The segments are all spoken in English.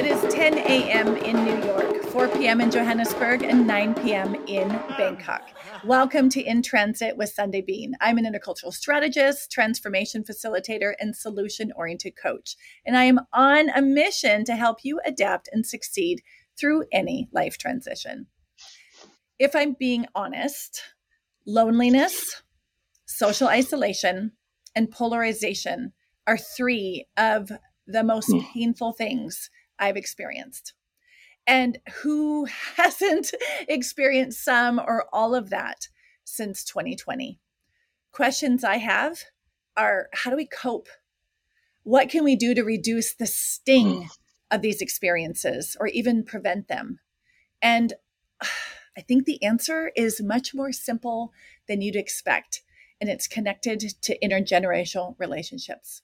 It is 10 a.m. in New York, 4 p.m. in Johannesburg, and 9 p.m. in Bangkok. Welcome to In Transit with Sunday Bean. I'm an intercultural strategist, transformation facilitator, and solution oriented coach. And I am on a mission to help you adapt and succeed through any life transition. If I'm being honest, loneliness, social isolation, and polarization are three of the most hmm. painful things I've experienced. And who hasn't experienced some or all of that since 2020? Questions I have are how do we cope? What can we do to reduce the sting hmm. of these experiences or even prevent them? And I think the answer is much more simple than you'd expect, and it's connected to intergenerational relationships.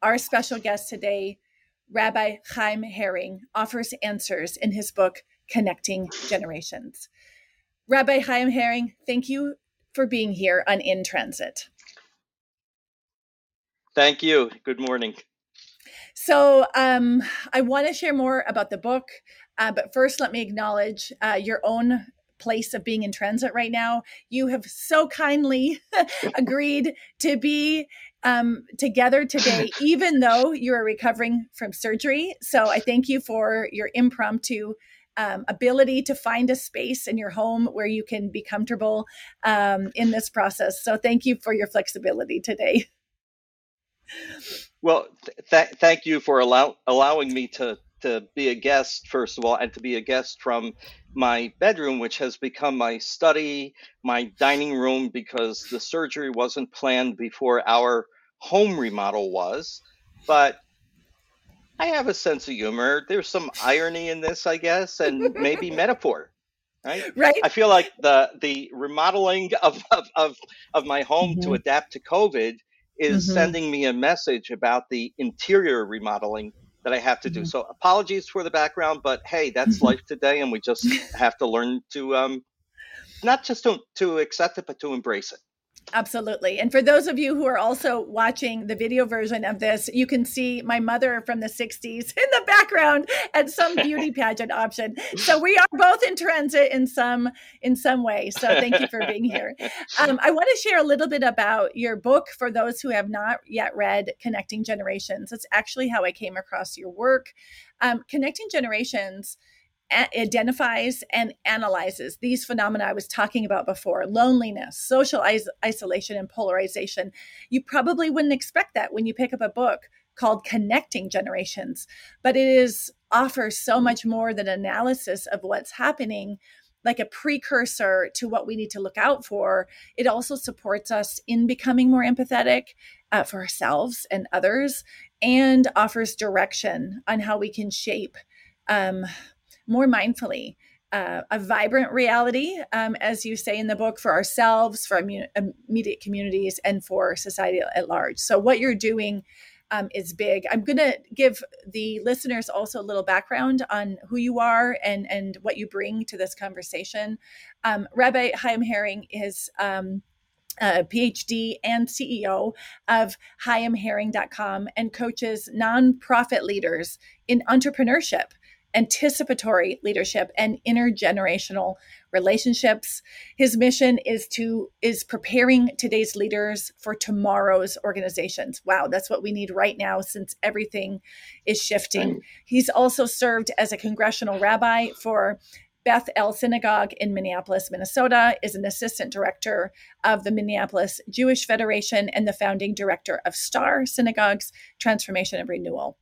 Our special guest today, Rabbi Hayim Herring, offers answers in his book, Connecting Generations. Rabbi Hayim Herring, thank you for being here on In Transit. Thank you. Good morning. So, um, I want to share more about the book, uh, but first, let me acknowledge uh, your own place of being in transit right now. You have so kindly agreed to be um, together today, even though you are recovering from surgery. So I thank you for your impromptu um, ability to find a space in your home where you can be comfortable um, in this process. So thank you for your flexibility today. Well, th- thank you for allow- allowing me to to be a guest first of all, and to be a guest from my bedroom, which has become my study, my dining room, because the surgery wasn't planned before our home remodel was. But I have a sense of humor. There's some irony in this, I guess, and maybe metaphor. Right? Right. I feel like the the remodeling of of of, of my home mm-hmm. to adapt to COVID is mm-hmm. sending me a message about the interior remodeling that I have to do. Mm-hmm. So apologies for the background, but hey, that's mm-hmm. life today, and we just have to learn to um, not just to, to accept it, but to embrace it. Absolutely. And for those of you who are also watching the video version of this, you can see my mother from the 60s in the background at some beauty pageant option. So we are both in transit in some in some way. So thank you for being here. Um, I want to share a little bit about your book for those who have not yet read Connecting Generations. It's actually how I came across your work. Um, Connecting Generations identifies and analyzes these phenomena I was talking about before loneliness, social is- isolation, and polarization. You probably wouldn't expect that when you pick up a book called Connecting Generations, but it is offers so much more than analysis of what's happening like a precursor to what we need to look out for. It also supports us in becoming more empathetic uh, for ourselves and others and offers direction on how we can shape um, more mindfully. Uh, a vibrant reality, um, as you say in the book, for ourselves, for immediate communities, and for society at large. So, what you're doing um, is big. I'm going to give the listeners also a little background on who you are and and what you bring to this conversation. Um, Rabbi Hayim Herring is. Um, a PhD and CEO of hayimherring.com and coaches nonprofit leaders in entrepreneurship anticipatory leadership and intergenerational relationships. His mission is to is preparing today's leaders for tomorrow's organizations. Wow that's what we need right now since everything is shifting. He's also served as a congressional rabbi for Beth El Synagogue in Minneapolis, Minnesota, is an assistant director of the Minneapolis Jewish Federation and the founding director of Star Synagogues Transformation and Renewal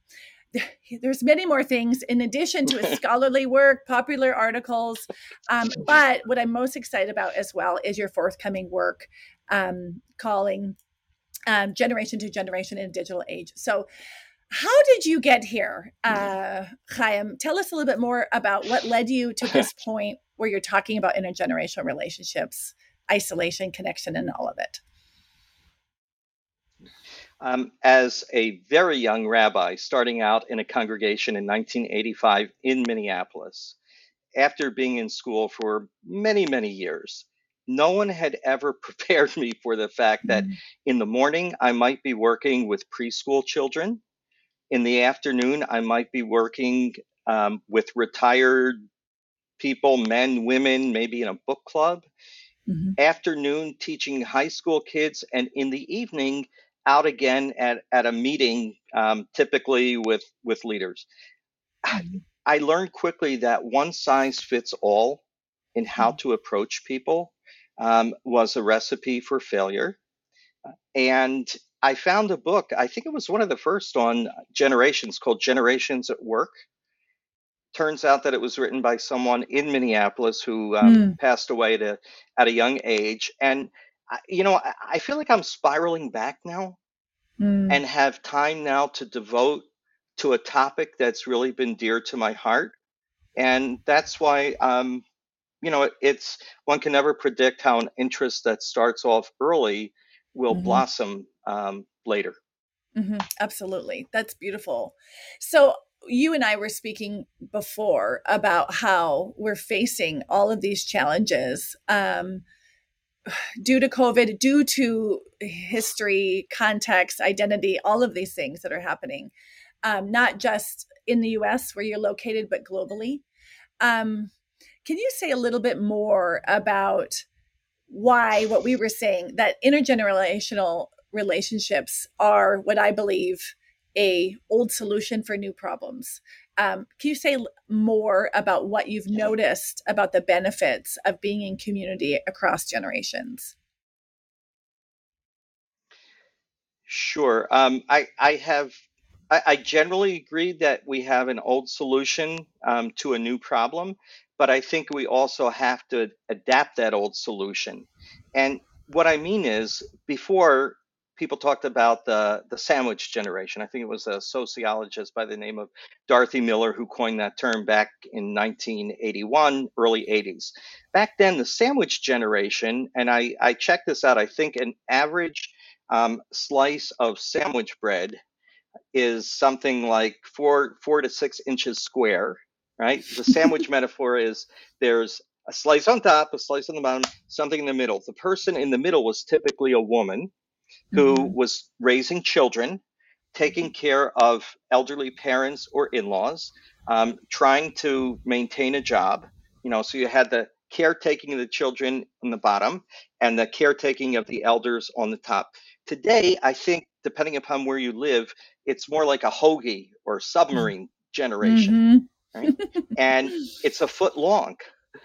there's many more things in addition to his scholarly work, popular articles. Um, but what I'm most excited about as well is your forthcoming work um, calling um, Generation to Generation in a Digital Age. So, how did you get here, uh, Hayim? Tell us a little bit more about what led you to this point where you're talking about intergenerational relationships, isolation, connection, and all of it. Um, as a very young rabbi, starting out in a congregation in 1985 in Minneapolis. After being in school for many, many years, no one had ever prepared me for the fact that mm. in the morning I might be working with preschool children. In the afternoon, I might be working um, with retired people, men, women, maybe in a book club. Mm-hmm. Afternoon teaching high school kids, and in the evening out again at, at a meeting, um, typically with with leaders. Mm-hmm. I learned quickly that one size fits all in how mm-hmm. to approach people um, was a recipe for failure. And I found a book, I think it was one of the first on generations called Generations at Work. Turns out that it was written by someone in Minneapolis who um, mm. passed away to, at a young age. And, you know, I feel like I'm spiraling back now mm. and have time now to devote to a topic that's really been dear to my heart. And that's why, um, you know, it's one can never predict how an interest that starts off early will mm-hmm. blossom um, later. Mm-hmm. Absolutely. That's beautiful. So, you and I were speaking before about how we're facing all of these challenges um, due to COVID, due to history, context, identity, all of these things that are happening, um, not just in the US where you're located, but globally. Um, can you say a little bit more about why what we were saying that intergenerational relationships are what I believe a old solution for new problems. Um, can you say more about what you've noticed about the benefits of being in community across generations? Sure. Um, I, I have. I, I, generally agree that we have an old solution um, to a new problem, but I think we also have to adapt that old solution. And what I mean is, before people talked about the, the sandwich generation. I think it was a sociologist by the name of Dorothy Miller who coined that term back in 1981, early 80s. Back then, the sandwich generation, and I, I checked this out, I think an average um, slice of sandwich bread is something like four, four to six inches square, right? The sandwich metaphor is there's a slice on top, a slice on the bottom, something in the middle. The person in the middle was typically a woman who mm-hmm. was raising children, taking care of elderly parents or in laws, um, trying to maintain a job. You know, so you had the caretaking of the children on the bottom and the caretaking of the elders on the top. Today, I think, depending upon where you live, it's more like a hoagie or submarine generation. Mm-hmm. Right? and it's a foot long.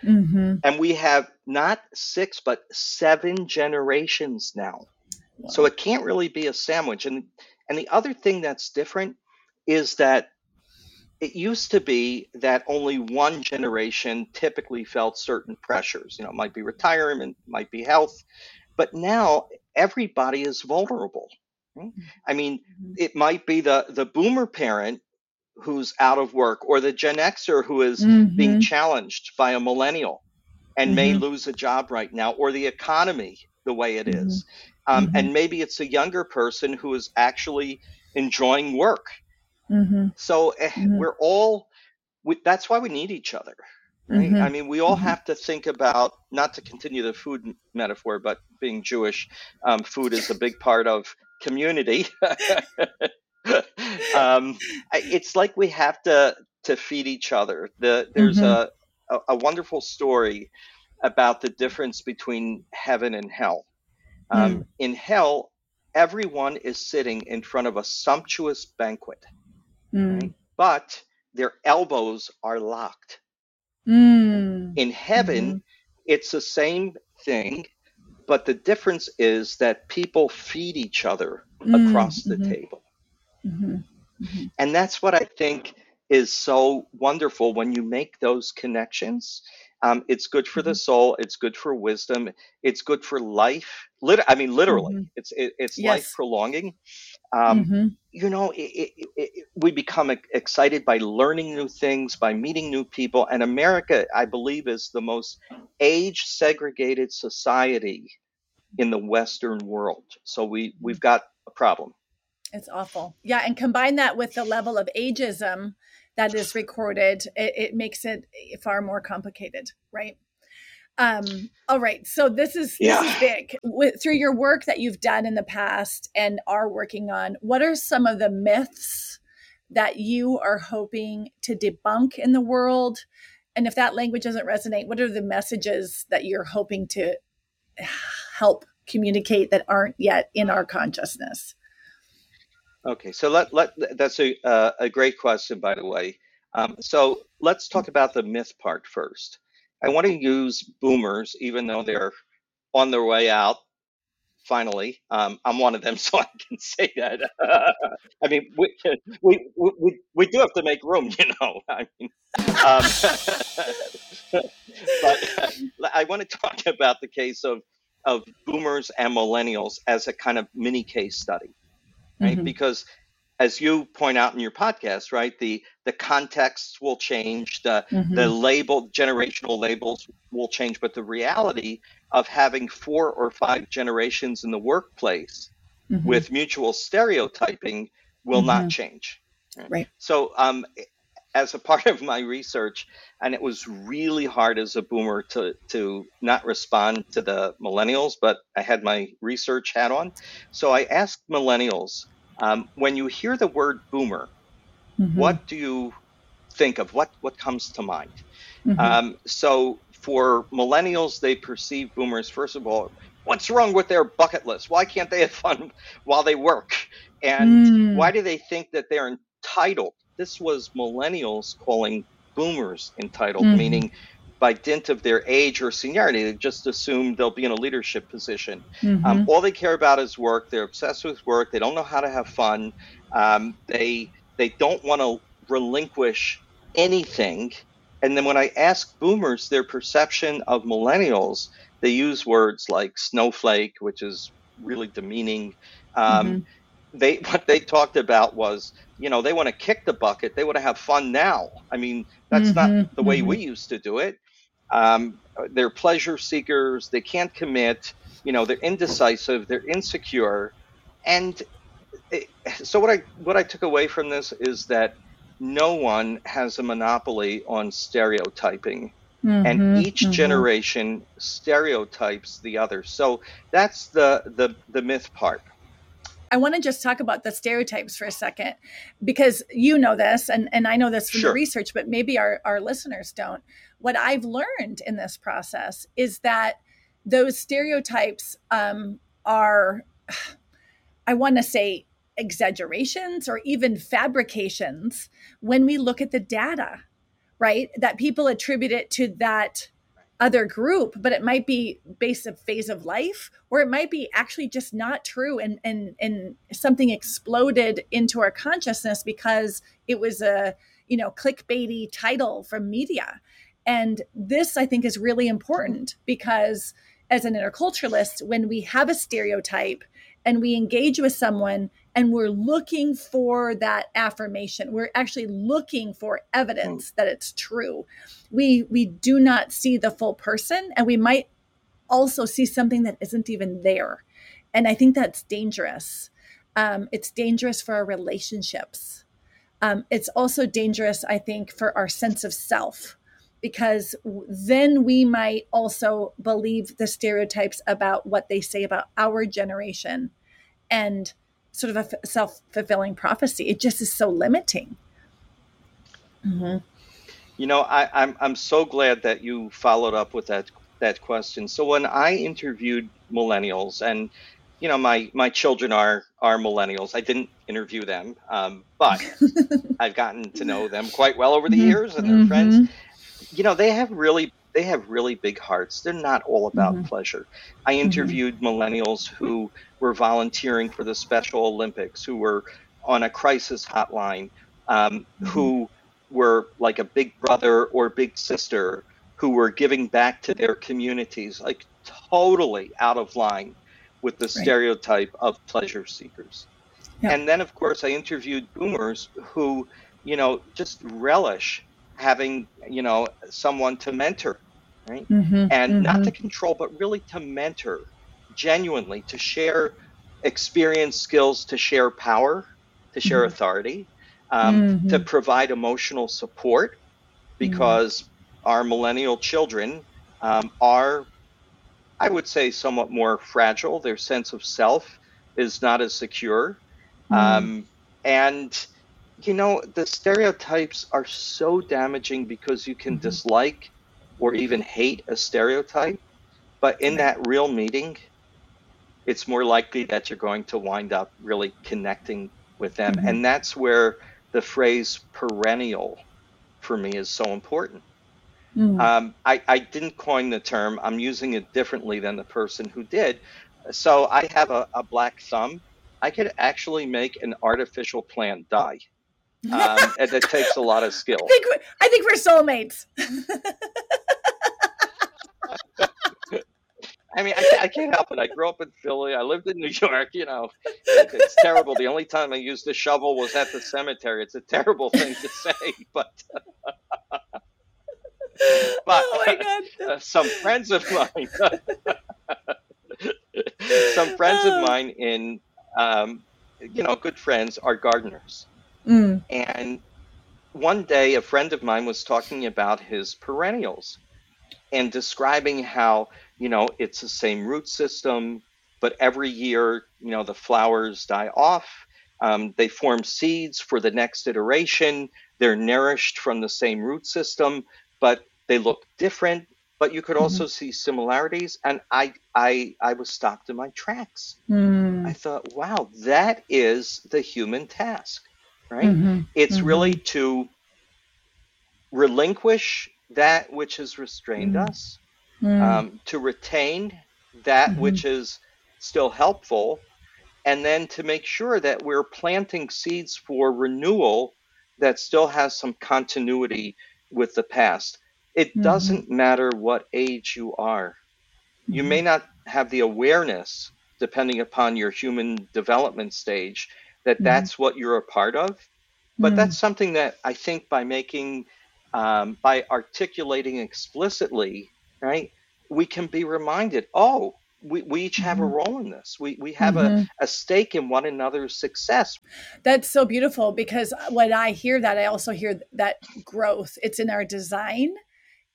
Mm-hmm. And we have not six, but seven generations now. So it can't really be a sandwich. And and the other thing that's different is that it used to be that only one generation typically felt certain pressures. You know, it might be retirement, might be health, but now everybody is vulnerable. Mm-hmm. I mean, mm-hmm. it might be the the boomer parent who's out of work or the Gen Xer who is mm-hmm. being challenged by a millennial and mm-hmm. may lose a job right now or the economy the way it is. Um, mm-hmm. And maybe it's a younger person who is actually enjoying work. Mm-hmm. So eh, mm-hmm. we're all, we, that's why we need each other. Right? Mm-hmm. I mean, we all mm-hmm. have to think about, not to continue the food metaphor, but being Jewish, um, food is a big part of community. um, it's like we have to to feed each other. The, there's mm-hmm. a, a, a wonderful story about the difference between heaven and hell. Um, mm. In hell, everyone is sitting in front of a sumptuous banquet, mm. right? but their elbows are locked. Mm. In heaven, mm-hmm. it's the same thing, but the difference is that people feed each other mm, across the mm-hmm. table. Mm-hmm. mm-hmm. And that's what I think is so wonderful when you make those connections um, it's good for the mm-hmm. soul. It's good for wisdom. It's good for life. Lit- I mean, literally, mm-hmm. it's it, it's yes. life prolonging. Um, mm-hmm. You know, it, it, it, we become excited by learning new things, by meeting new people. And America, I believe, is the most age segregated society in the Western world. So we we've got a problem. It's awful. Yeah, and combine that with the level of ageism that is recorded, it, it makes it far more complicated, right? Um, all right. So this is yeah. this is big. With, through your work that you've done in the past and are working on, what are some of the myths that you are hoping to debunk in the world? And if that language doesn't resonate, what are the messages that you're hoping to help communicate that aren't yet in our consciousness? Okay, so let let that's a uh, a great question, by the way. Um, so let's talk about the myth part first. I want to use boomers, even though they're on their way out. Finally, um, I'm one of them, so I can say that. I mean, we, we we we do have to make room, you know. I mean, um, but I want to talk about the case of of boomers and millennials as a kind of mini case study right? Mm-hmm. Because as you point out in your podcast, right, the the context will change, the mm-hmm. the label generational labels will change, but the reality of having four or five generations in the workplace mm-hmm. with mutual stereotyping will not mm-hmm. change. Right. right. So, um, as a part of my research, and it was really hard as a boomer to to not respond to the millennials, but I had my research hat on. So I asked millennials um, when you hear the word boomer, mm-hmm. what do you think of? What what comes to mind? Mm-hmm. Um, so for millennials, they perceive boomers first of all. What's wrong with their bucket list? Why can't they have fun while they work? And mm. why do they think that they're entitled? This was millennials calling boomers entitled, mm. meaning by dint of their age or seniority, they just assume they'll be in a leadership position. Mm-hmm. Um, all they care about is work. They're obsessed with work. They don't know how to have fun. Um, they they don't want to relinquish anything. And then when I ask boomers their perception of millennials, they use words like snowflake, which is really demeaning. Um, mm-hmm they what they talked about was you know they want to kick the bucket they want to have fun now i mean that's mm-hmm, not the way mm-hmm. we used to do it um, they're pleasure seekers. They can't commit. You know, they're indecisive. They're insecure. And it, so what I what I took away from this is that no one has a monopoly on stereotyping. Mm-hmm, and each mm-hmm. generation stereotypes the other. So that's the the the myth part. I want to just talk about the stereotypes for a second because you know this and, and I know this from sure. the research, but maybe our, our listeners don't. What I've learned in this process is that those stereotypes um, are, I want to say, exaggerations or even fabrications when we look at the data, right? That people attribute it to that other group, but it might be based of phase of life, or it might be actually just not true and and and something exploded into our consciousness because it was a you know clickbaity title from media. And this I think is really important because as an interculturalist, when we have a stereotype and we engage with someone and we're looking for that affirmation we're actually looking for evidence that it's true we we do not see the full person and we might also see something that isn't even there. And i think that's dangerous. Um, it's dangerous for our relationships. Um, it's also dangerous i think for our sense of self because then we might also believe the stereotypes about what they say about our generation and sort of a self fulfilling prophecy. It just is so limiting. Mm-hmm. You know, I, I'm I'm so glad that you followed up with that that question. So when I interviewed millennials, and you know, my my children are are millennials. I didn't interview them, um, but I've gotten to know them quite well over the mm-hmm. years, and their mm-hmm. friends. You know, they have really they have really big hearts. They're not all about mm-hmm. pleasure. I mm-hmm. interviewed mm-hmm. millennials who were volunteering for the Special Olympics, who were on a crisis hotline, um, mm-hmm. who were like a big brother or big sister, who were giving back to their communities, like totally out of line with the right. stereotype of pleasure seekers. And then, of course, I interviewed boomers who, you know, just relish having you know someone to mentor right mm-hmm, and mm-hmm. not to control but really to mentor genuinely to share experience skills to share power to share mm-hmm. authority um, mm-hmm. to provide emotional support because mm-hmm. our millennial children um, are i would say somewhat more fragile their sense of self is not as secure mm-hmm. um, and you know, the stereotypes are so damaging because you can Mm-hmm. dislike or even hate a stereotype, but in that real meeting, it's more likely that you're going to wind up really connecting with them. Mm-hmm. And that's where the phrase perennial for me is so important. Mm. Um, I, I didn't coin the term, I'm using it differently than the person who did. So I have a, a black thumb. I could actually make an artificial plant die. Um, and it takes a lot of skill. I think we- I think we're soulmates. I mean, I, can't- I can't help it. I grew up in Philly. I lived in New York. You know, It- it's terrible. The only time I used a shovel was at the cemetery. It's a terrible thing to say, but but oh my god. uh, some friends of mine, some friends of Oh. mine in, um, you know, good friends are gardeners. Mm. And one day, a friend of mine was talking about his perennials and describing how, you know, it's the same root system, but every year, you know, the flowers die off. Um, they form seeds for the next iteration. They're nourished from the same root system, but they look different. But you could also see similarities. And I, I, I was stopped in my tracks. Mm. I thought, wow, that is the human task, right? Mhm. It's Mhm. really to relinquish that which has restrained Mm. us, Mm. um, to retain that Mhm. which is still helpful, and then to make sure that we're planting seeds for renewal that still has some continuity with the past. It Mhm. doesn't matter what age you are. You Mhm. may not have the awareness, depending upon your human development stage, that Mhm. that's what you're a part of. But Mm. that's something that I think by making, um, by articulating explicitly, right, we can be reminded, oh, we, we each have a Mhm. role in this. We, we have Mhm. a, a stake in one another's success. That's so beautiful because when I hear that, I also hear that growth. It's in our design.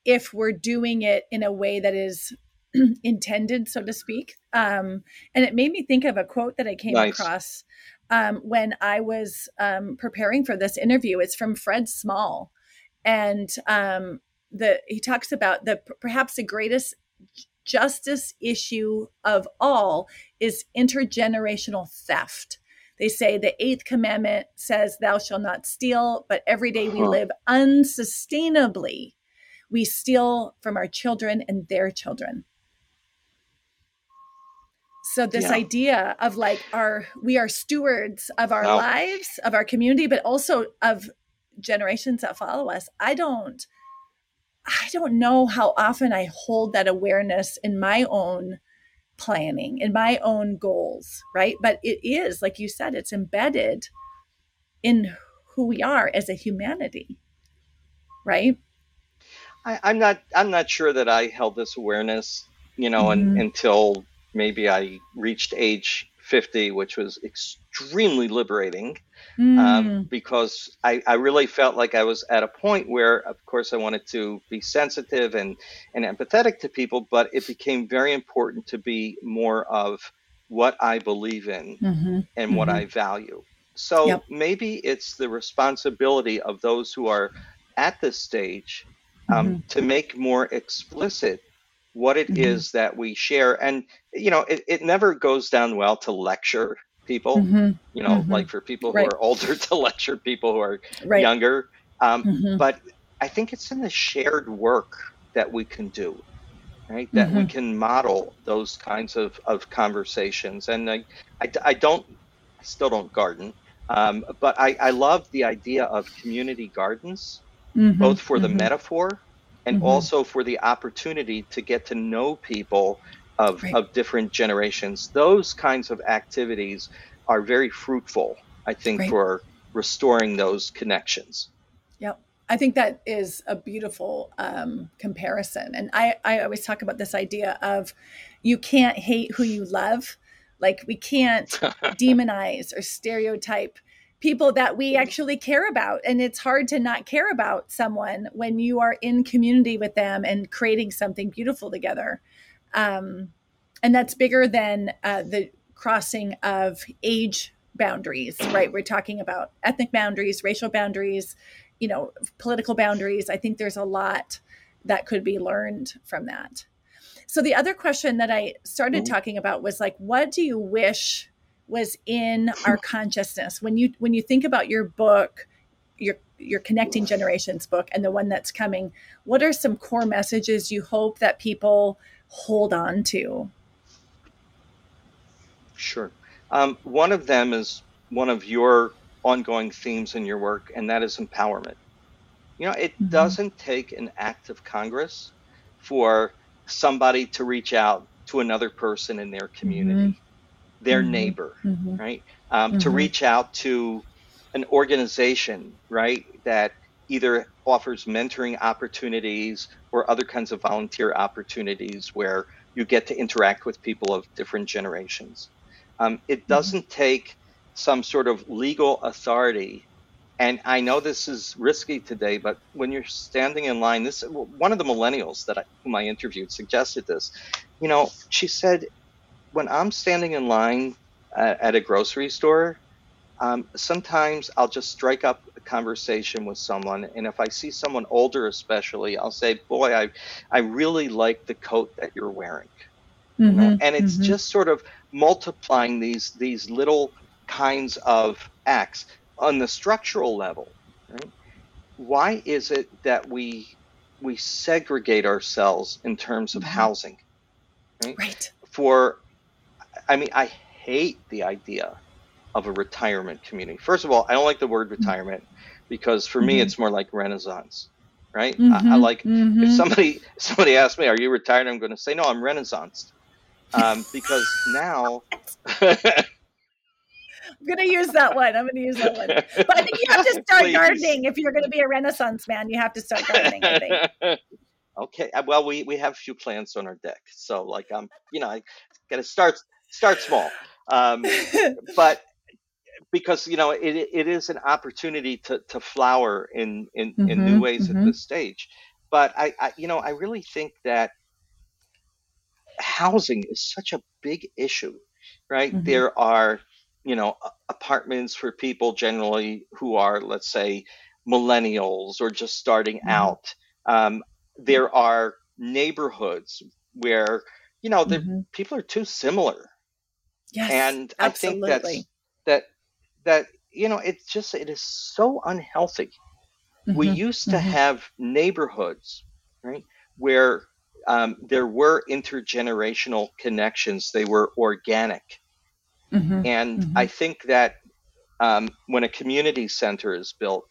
If we're doing it in a way that is intended, so to speak. Um, and it made me think of a quote that I came Nice. across um, when I was um, preparing for this interview. It's from Fred Small. And um, the he talks about the perhaps the greatest justice issue of all is intergenerational theft. They say the eighth commandment says, Thou shalt not steal, but every day we live unsustainably. We steal from our children and their children. So, this Yeah. idea of like our, we are stewards of our lives, of our community, but also of generations that follow us. I don't, I don't know how often I hold that awareness in my own planning, in my own goals, right? But it is, like you said, it's embedded in who we are as a humanity, right? I, I'm not I'm not sure that I held this awareness, you know, un, Mhm. until maybe I reached age 50, which was extremely liberating. um, Mm, because I, I really felt like I was at a point where, of course, I wanted to be sensitive and, and empathetic to people, but it became very important to be more of what I believe in mhm, and what Mhm. I value. So Yep. maybe it's the responsibility of those who are at this stage um, Mm-hmm. to make more explicit what it Mhm. is that we share. And, you know, it, it never goes down well to lecture people mhm, you know, Mhm. like for people who Right. are older to lecture people who are right. younger. Um, Mhm, But I think it's in the shared work that we can do, right? That we Mhm. can model those kinds of, of conversations. And I, I, I don't, I still don't garden, um, but I, I love the idea of community gardens, mhm, both for the metaphor and Mhm. also for the opportunity to get to know people of, Right. of different generations. Those kinds of activities are very fruitful, I think, Right. for restoring those connections. Yep. I think that is a beautiful um, comparison. And I, I always talk about this idea of you can't hate who you love. Like we can't demonize or stereotype people that we actually care about. And it's hard to not care about someone when you are in community with them and creating something beautiful together. Um, and that's bigger than uh, the crossing of age boundaries, right? We're talking about ethnic boundaries, racial boundaries, you know, political boundaries. I think there's a lot that could be learned from that. So the other question that I started mm-hmm. talking about was like, what do you wish was in our consciousness when you when you think about your book, your your connecting generations book and the one that's coming? What are some core messages you hope that people hold on to? Sure. Um, one of them is one of your ongoing themes in your work, and that is empowerment. You know, it mm-hmm. doesn't take an act of Congress for somebody to reach out to another person in their community, mm-hmm. Their mm-hmm. neighbor, mm-hmm. right? Um, to mm-hmm. reach out to an organization, right, that either offers mentoring opportunities or other kinds of volunteer opportunities where you get to interact with people of different generations. Um, it mm-hmm. doesn't take some sort of legal authority. And I know this is risky today, but when you're standing in line, this one of the millennials that I, whom I interviewed suggested this. You know, she said, when I'm standing in line at, at a grocery store, um, sometimes I'll just strike up a conversation with someone, and if I see someone older, especially, I'll say, "Boy, I, I really like the coat that you're wearing." Mm-hmm, you know? And it's mm-hmm. just sort of multiplying these these little kinds of acts on the structural level. Right? Why is it that we we segregate ourselves in terms of mm-hmm. housing? Right? right. For, I mean, I hate the idea of a retirement community. First of all, I don't like the word retirement because for mm-hmm. me it's more like renaissance, right? Mm-hmm. I, I, mm-hmm. like mm-hmm. if somebody somebody asks me, "Are you retired?" I'm going to say, "No, I'm renaissance," um, because now. I'm gonna use that one. I'm gonna use that one. But I think you have to start gardening if you're gonna be a Renaissance man. You have to start gardening. I think. okay. Uh, well, we we have a few plants on our deck, so like I'm, um, you know, I gotta start start small. Um, but because you know it, it is an opportunity to, to flower in in, mm-hmm, in new mm-hmm, ways mm-hmm. at this stage but I, I you know i really think that housing is such a big issue right mm-hmm. there are you know apartments for people generally who are let's say millennials or just starting mm-hmm. out um, there are neighborhoods where you know the mm-hmm. people are too similar yes, and absolutely. i think that's that that you know it's just it is so unhealthy mm-hmm. we used to mm-hmm. have neighborhoods right where um, there were intergenerational connections they were organic mm-hmm. and mm-hmm. i think that um, when a community center is built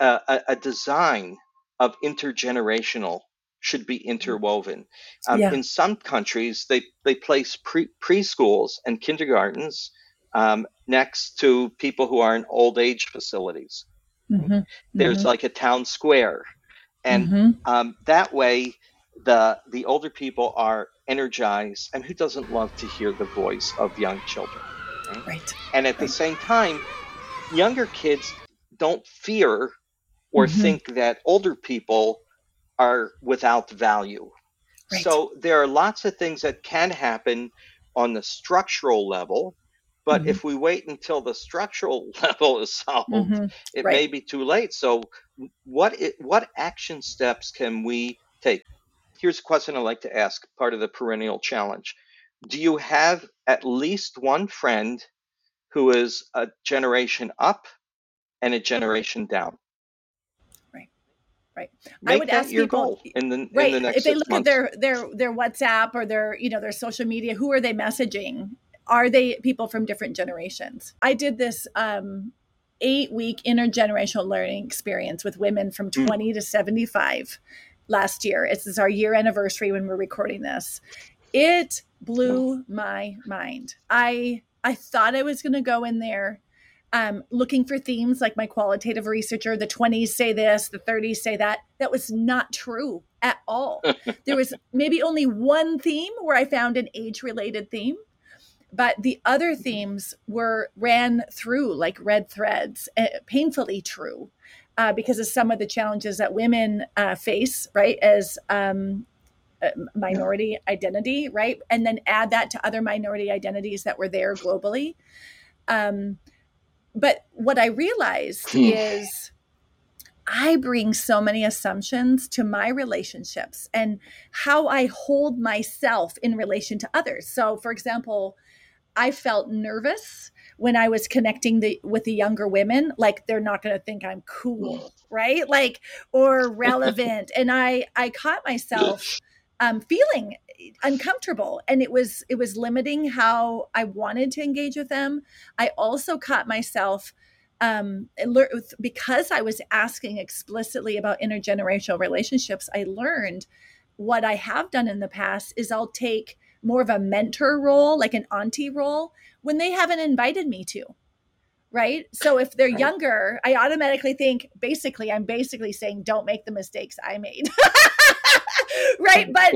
uh, a, a, design of intergenerational should be interwoven. Um, yeah. In some countries, they, they place pre, preschools and kindergartens um, next to people who are in old age facilities. Mm-hmm. There's mm-hmm. like a town square, and mm-hmm. um, that way the the older people are energized. And who doesn't love to hear the voice of young children? Right. right. And at right. the same time, younger kids don't fear or mm-hmm. think that older people are without value. Right. So there are lots of things that can happen on the structural level but mm-hmm. if we wait until the structural level is solved, mm-hmm. it right. may be too late. So, what it, what action steps can we take? Here's a question I like to ask, part of the perennial challenge. Do you have at least one friend who is a generation up and a generation down? Right. Make I would ask your people, goal in the, right. In the if they look months. at their their their WhatsApp or their you know their social media, who are they messaging? are they people from different generations? I did this um, eight week intergenerational learning experience with women from hmm. 20 mm. to 75 last year. This is our year anniversary when we're recording this. It blew my mind. I I thought I was going to go in there um, looking for themes like my qualitative researcher, the 20s say this, the 30s say that. That was not true at all. there was maybe only one theme where I found an age related theme but the other themes were ran through like red threads uh, painfully true uh, because of some of the challenges that women uh, face right as um, minority identity right and then add that to other minority identities that were there globally Um, but what I realized Hmm. is I bring so many assumptions to my relationships and how I hold myself in relation to others. So, for example, I felt nervous when I was connecting the with the younger women, like they're not going to think I'm cool, right? Like or relevant. and I I caught myself um, feeling uncomfortable, and it was it was limiting how I wanted to engage with them. I also caught myself um, because I was asking explicitly about intergenerational relationships. I learned what I have done in the past is I'll take more of a mentor role, like an auntie role, when they haven't invited me to. Right. So if they're Right. younger, I automatically think basically, I'm basically saying, don't make the mistakes I made. right. But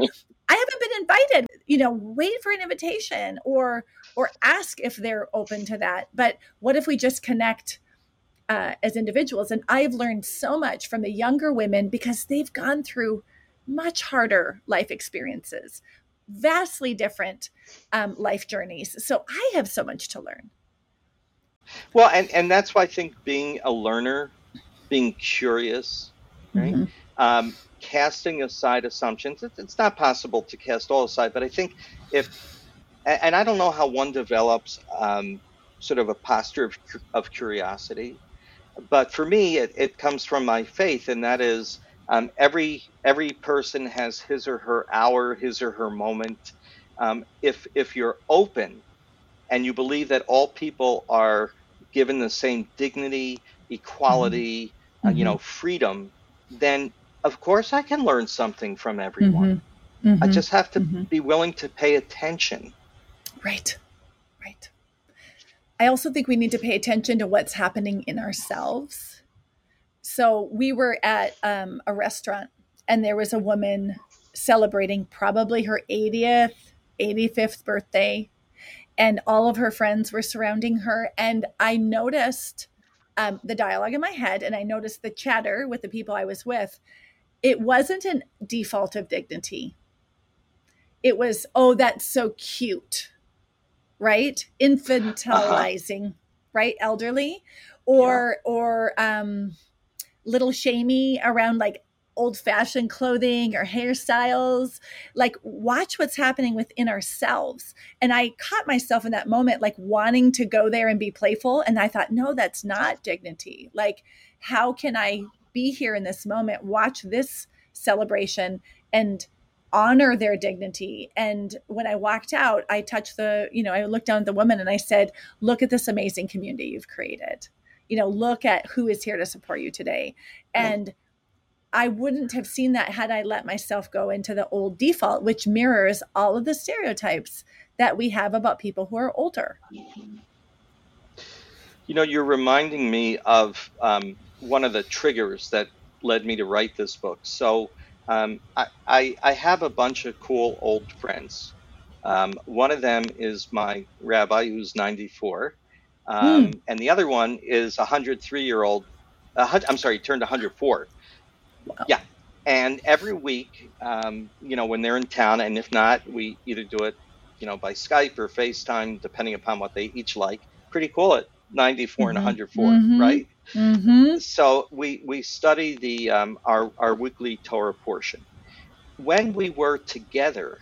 I haven't been invited. You know, wait for an invitation or or ask if they're open to that. But what if we just connect uh, as individuals? And I've learned so much from the younger women because they've gone through much harder life experiences, vastly different um, life journeys. So I have so much to learn. Well, and and that's why I think being a learner, being curious, right? Mhm. Um, casting aside assumptions. It's, it's not possible to cast all aside, but I think if, a- and I don't know how one develops um, sort of a posture of, of curiosity, but for me, it, it comes from my faith, and that is um, every every person has his or her hour, his or her moment. Um, if if you're open and you believe that all people are given the same dignity, equality, uh, you Mhm. know, freedom, then of course I can learn something from everyone. Mhm. I Mhm. just have to Mhm. be willing to pay attention. Right. Right. I also think we need to pay attention to what's happening in ourselves. So we were at um, a restaurant and there was a woman celebrating probably her 80th, 85th birthday. And all of her friends were surrounding her. And I noticed um, the dialogue in my head and I noticed the chatter with the people I was with. It wasn't a default of dignity. It was, oh, that's so cute right infantilizing right elderly or or um little shamey around like old fashioned clothing or hairstyles. Like watch what's happening within ourselves. And i caught myself in that moment like wanting to go there and be playful. And i thought no that's not dignity. Like how can i be here in this moment watch this celebration and honor their dignity? And when i walked out i touched the you know i looked down at the woman and i said look at this amazing community you've created. You know look at who is here to support you today. And i wouldn't have seen that had i let myself go into the old default which mirrors all of the stereotypes that we have about people who are older You know, you're reminding me of um, one of the triggers that led me to write this book. So um, I, I, I have a bunch of cool old friends. Um, one of them is my rabbi, who's 94, um, and the other one is a 103 year old. Uh, I'm sorry, he turned 104. Wow. Yeah. And every week, um, you know, when they're in town, and if not, we either do it, you know, by Skype or FaceTime, depending upon what they each like. Pretty cool at 94 and Mhm. 104, Mhm. right? mm-hmm. So we we study the um, our our weekly Torah portion. When we were together,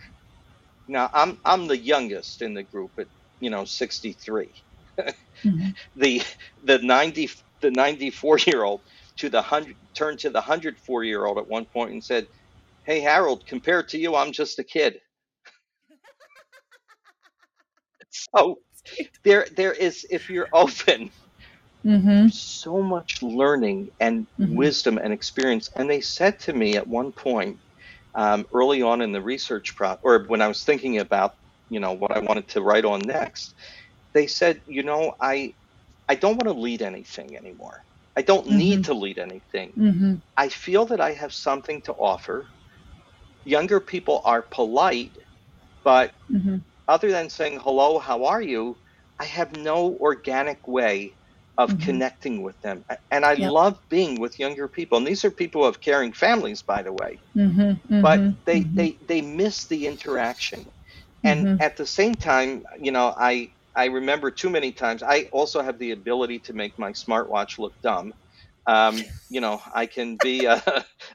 now I'm I'm the youngest in the group at you know 63. Mm-hmm. The the 90 the 94 year old to the hundred turned to the 104 year old at one point and said, "Hey Harold, compared to you, I'm just a kid." So there there is if you're open Mm-hmm. so much learning and Mhm. wisdom and experience. And they said to me at one point, um, early on in the research prop, or when I was thinking about, you know, what I wanted to write on next, they said, you know, I, I don't want to lead anything anymore. I don't need to lead anything. Mm-hmm. I feel that I have something to offer. Younger people are polite, but Mm-hmm. other than saying hello, how are you, I have no organic way of Mhm. connecting with them. And I Yep. love being with younger people. And these are people of caring families, by the way. Mm-hmm. But they, they, they miss the interaction. And at the same time, you know, I I remember too many times. I also have the ability to make my smartwatch look dumb. Um, you know, I can be uh,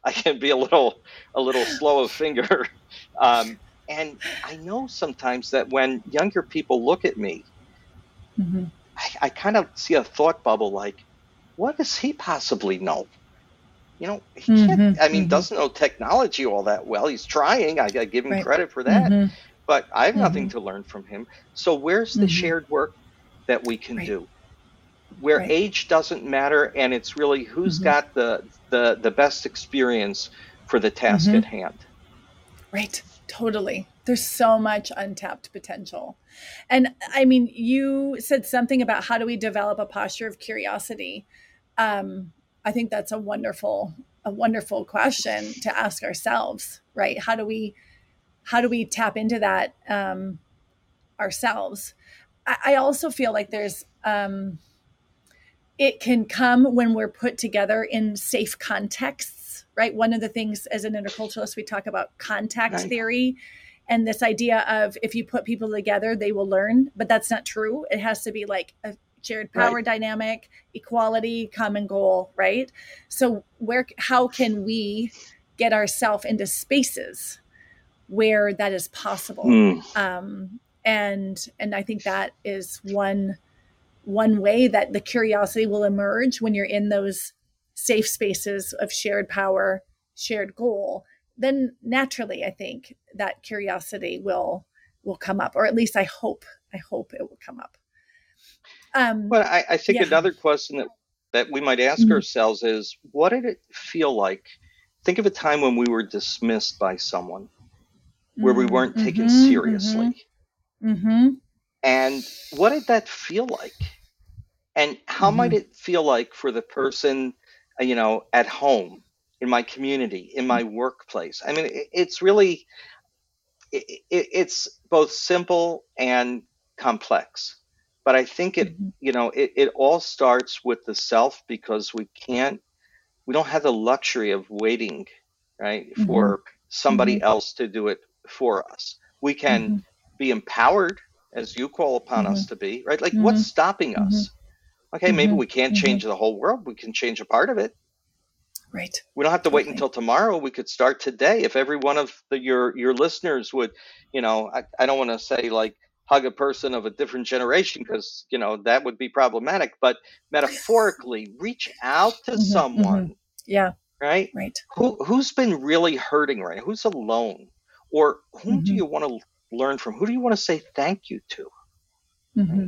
I can be a little a little slow of finger, um, and I know sometimes that when younger people look at me, mm-hmm. I, I kind of see a thought bubble like, what does he possibly know? You know, he can't. Mm-hmm, I mean, mm-hmm. doesn't know technology all that well. He's trying. I, I give him right. credit for that. Mm-hmm. But I have nothing mm-hmm. to learn from him. So where's the mm-hmm. shared work that we can right. do? Where right. age doesn't matter, and it's really who's mm-hmm. got the, the the best experience for the task at hand. Right. Totally. There's so much untapped potential. And I mean, you said something about how do we develop a posture of curiosity. Um, I think that's a wonderful, a wonderful question to ask ourselves, right? How do we, how do we tap into that um, ourselves? I, I also feel like there's, um, it can come when we're put together in safe contexts, right? One of the things as an interculturalist, we talk about contact right. theory and this idea of if you put people together, they will learn, but that's not true. It has to be like a shared power right. dynamic, equality, common goal, right? So where how can we get ourselves into spaces where that is possible? Mm. Um, and and I think that is one one way that the curiosity will emerge when you're in those safe spaces of shared power, shared goal. Then naturally, I think that curiosity will will come up, or at least I hope I hope it will come up. Um, well, I, I think yeah. another question that, that we might ask mm-hmm. ourselves is what did it feel like? Think of a time when we were dismissed by someone where we weren't mm-hmm. taken mm-hmm. seriously. Mm-hmm. And what did that feel like? And how might mm-hmm. it feel like for the person, uh, you know, at home, in my community, in my workplace? I mean, it, it's really, it, it, it's both simple and complex but i think it mm-hmm. you know it, it all starts with the self because we can't we don't have the luxury of waiting right mm-hmm. for somebody mm-hmm. else to do it for us. We can mm-hmm. be empowered as you call upon us mm-hmm. to be right? Like what's mm-hmm. stopping us? Okay maybe we can't change the whole world. We can change a part of it. Right. We don't have to wait until tomorrow. We could start today. If every one of the, your your listeners would you know i, I don't want to say like hug a person of a different generation because you know that would be problematic but metaphorically reach out to mm-hmm, someone. Mm-hmm. yeah. Right? Right. Who who's been really hurting right who's alone or whom mm-hmm. do you want to learn from who do you want to say thank you to mm-hmm.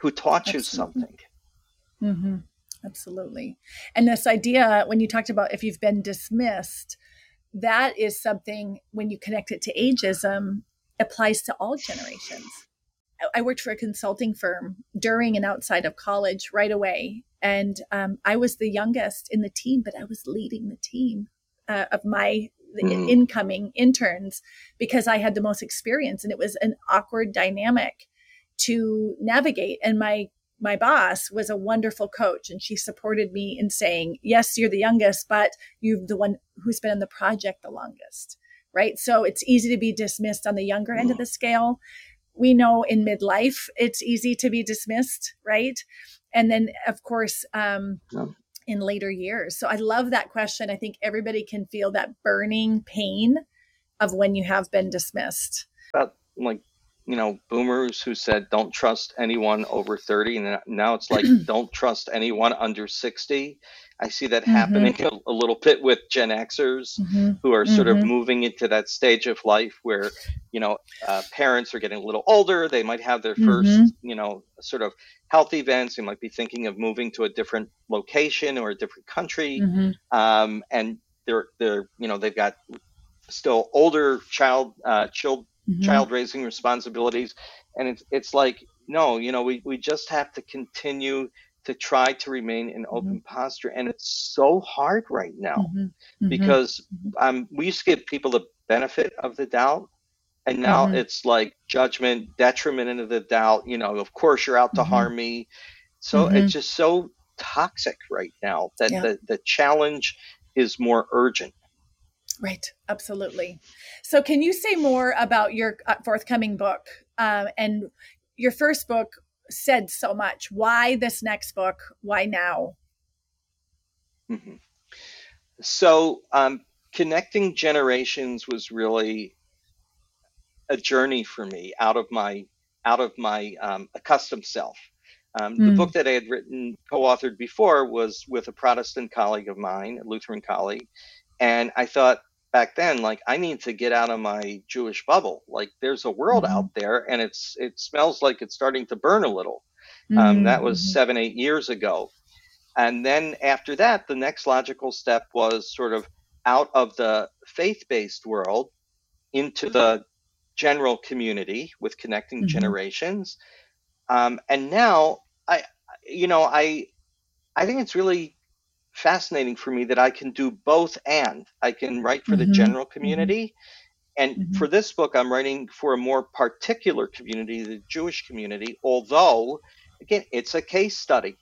who taught Absolutely. you something mm-hmm. Absolutely. And this idea, when you talked about if you've been dismissed, that is something when you connect it to ageism, applies to all generations. I worked for a consulting firm during and outside of college right away. And um, I was the youngest in the team, but I was leading the team uh, of my mm. incoming interns because I had the most experience. And it was an awkward dynamic to navigate. And my my boss was a wonderful coach and she supported me in saying, yes, you're the youngest, but you're the one who's been in the project the longest. Right. So it's easy to be dismissed on the younger end of the scale we know in midlife it's easy to be dismissed, right? And then, of course, um, yeah. In later years. So I love that question. I think everybody can feel that burning pain of when you have been dismissed. About like you know boomers who said don't trust anyone over 30 and now it's like don't trust anyone under 60 I see that mm-hmm. happening a, a, little bit with Gen Xers mm-hmm. who are sort mm-hmm. of moving into that stage of life where, you know, uh, parents are getting a little older. They might have their 1st mm-hmm. you know, sort of health events. They might be thinking of moving to a different location or a different country. Mm-hmm. Um, and they're, they're, you know, they've got still older child, uh, child, mm-hmm. child raising responsibilities. And it's, it's like, no, you know, we, we just have to continue to try to remain in open mm-hmm. posture and it's so hard right now mm-hmm. mm-hmm. because mm-hmm. um, we used to give people the benefit of the doubt and now mm-hmm. it's like judgment detriment into the doubt you know of course you're out to mm-hmm. harm me so it's just so toxic right now that yeah. the, the challenge is more urgent right absolutely so can you say more about your uh, forthcoming book uh, and your first book said so much. Why this next book? Why now? hmm So, um, connecting generations was really a journey for me out of my out of my um, accustomed self. Um, the Mm, book that I had written, co-authored before, was with a Protestant colleague of mine, a Lutheran colleague, and I thought back then, like, I need to get out of my Jewish bubble. Like, there's a world mhm, out there, and it's it smells like it's starting to burn a little. Um, mm, that was mhm, seven, eight years ago, and then after that, the next logical step was sort of out of the faith-based world into the general community with connecting mhm, generations. Um, and now I, you know, I I think it's really fascinating for me that I can do both and I can write for the mhm, general mhm, community. And mhm, for this book, I'm writing for a more particular community, the Jewish community, although, again, it's a case study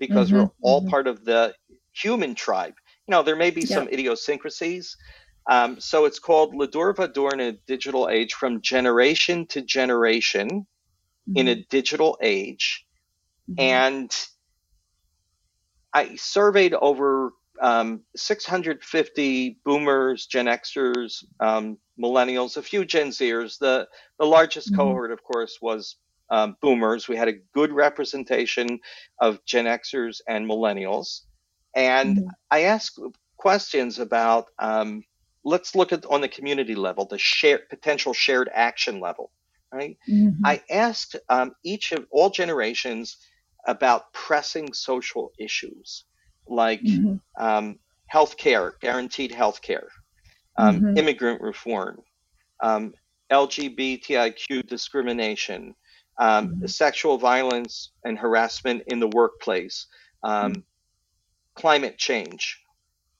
because we're mhm, all mhm. part of the human tribe. You know, there may be Yeah. some idiosyncrasies. Um, so it's called L'dor V'dor in a Digital Age from Generation to Generation in a Mhm, Digital Age and I surveyed over um, 650 boomers, Gen Xers, um, millennials, a few Gen Zers. The, the largest mhm, cohort, of course, was um, boomers. We had a good representation of Gen Xers and millennials. And mhm, I asked questions about um, let's look at on the community level, the shared potential shared action level, right? mhm, I asked um, each of all generations about pressing social issues like mhm, um, healthcare, guaranteed healthcare, um, mhm, immigrant reform, um, LGBTIQ discrimination, um, mhm, sexual violence and harassment in the workplace, um, climate change.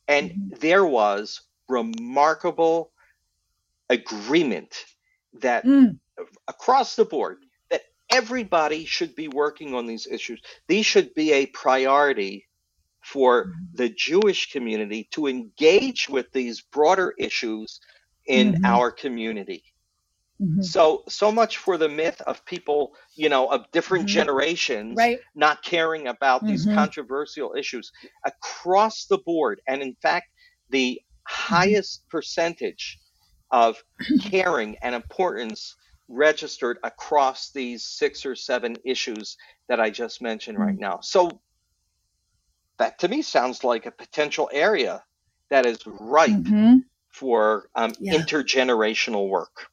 And mhm, there was remarkable agreement that mm, across the board everybody should be working on these issues. These should be a priority for mhm, the Jewish community to engage with these broader issues in mhm, our community. mhm, So, so much for the myth of people, you know, of different mhm. generations Right. not caring about these Mhm, controversial issues across the board. And in fact, the mhm, highest percentage of caring and importance registered across these six or seven issues that I just mentioned right mm, now. So that to me sounds like a potential area that is ripe mhm. for um, Yeah. intergenerational work.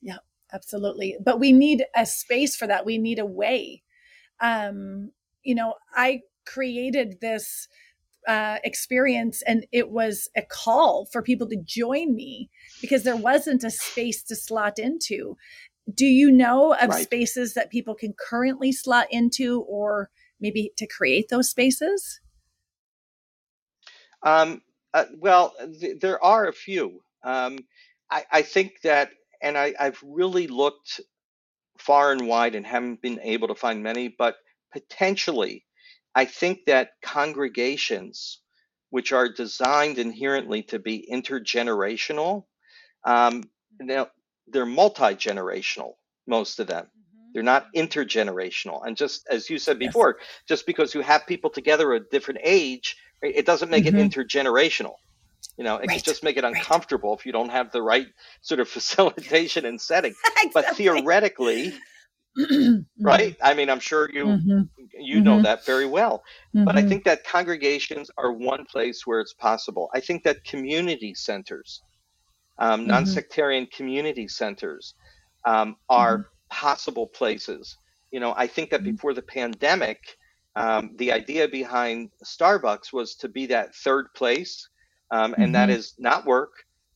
Yeah. Absolutely. But we need a space for that. We need a way. Um, you know, I created this uh, experience and it was a call for people to join me because there wasn't a space to slot into. Do you know of Right. spaces that people can currently slot into or maybe to create those spaces? Um, uh, well, th- there are a few. Um, I, I think that, and I, I've really looked far and wide and haven't been able to find many, but potentially, I think that congregations, which are designed inherently to be intergenerational, um, now they're multi-generational, most of them. Mhm, They're not intergenerational. And just as you said Yes. before, just because you have people together at a different age, it doesn't make it hmm intergenerational. You know, it could Right. just make it Right. uncomfortable if you don't have the right sort of facilitation and setting. But theoretically, right? I mean, I'm sure you hmm you know hmm that very well. But I hmm think that congregations are one place where it's possible. I think that community centers, um, hmm non-sectarian community centers, um, are possible places. You know, I think that before the pandemic, um, the idea behind Starbucks was to be that third place, um, and that is not work,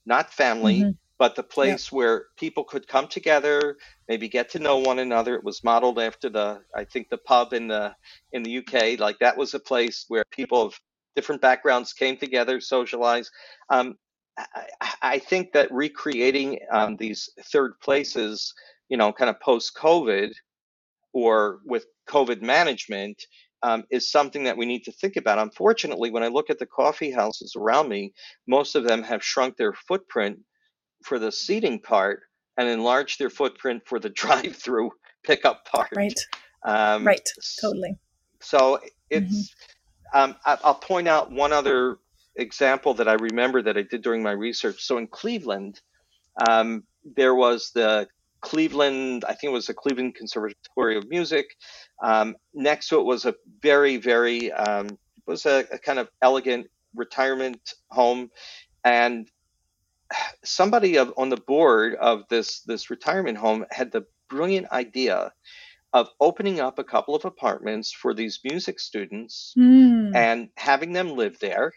not family, but the place where people could come together, maybe get to know one another. It was modeled after the, I think, the pub in the in the UK. Like that was a place where people of different backgrounds came together, socialized. Um, I, I think that recreating um, these third places, you know, kind of post COVID or with COVID management, um, is something that we need to think about. Unfortunately, when I look at the coffee houses around me, most of them have shrunk their footprint for the seating part and enlarge their footprint for the drive-through pickup part. Right. Um, right. Totally. So it's. Mm-hmm. Um, I, I'll point out one other example that I remember that I did during my research. So in Cleveland, um, there was the Cleveland, I think it was the Cleveland Conservatory of Music. Um, next to it was a very, very, um, was a, a, kind of elegant retirement home, and somebody of, on the board of this this retirement home had the brilliant idea of opening up a couple of apartments for these music students mm. and having them live there.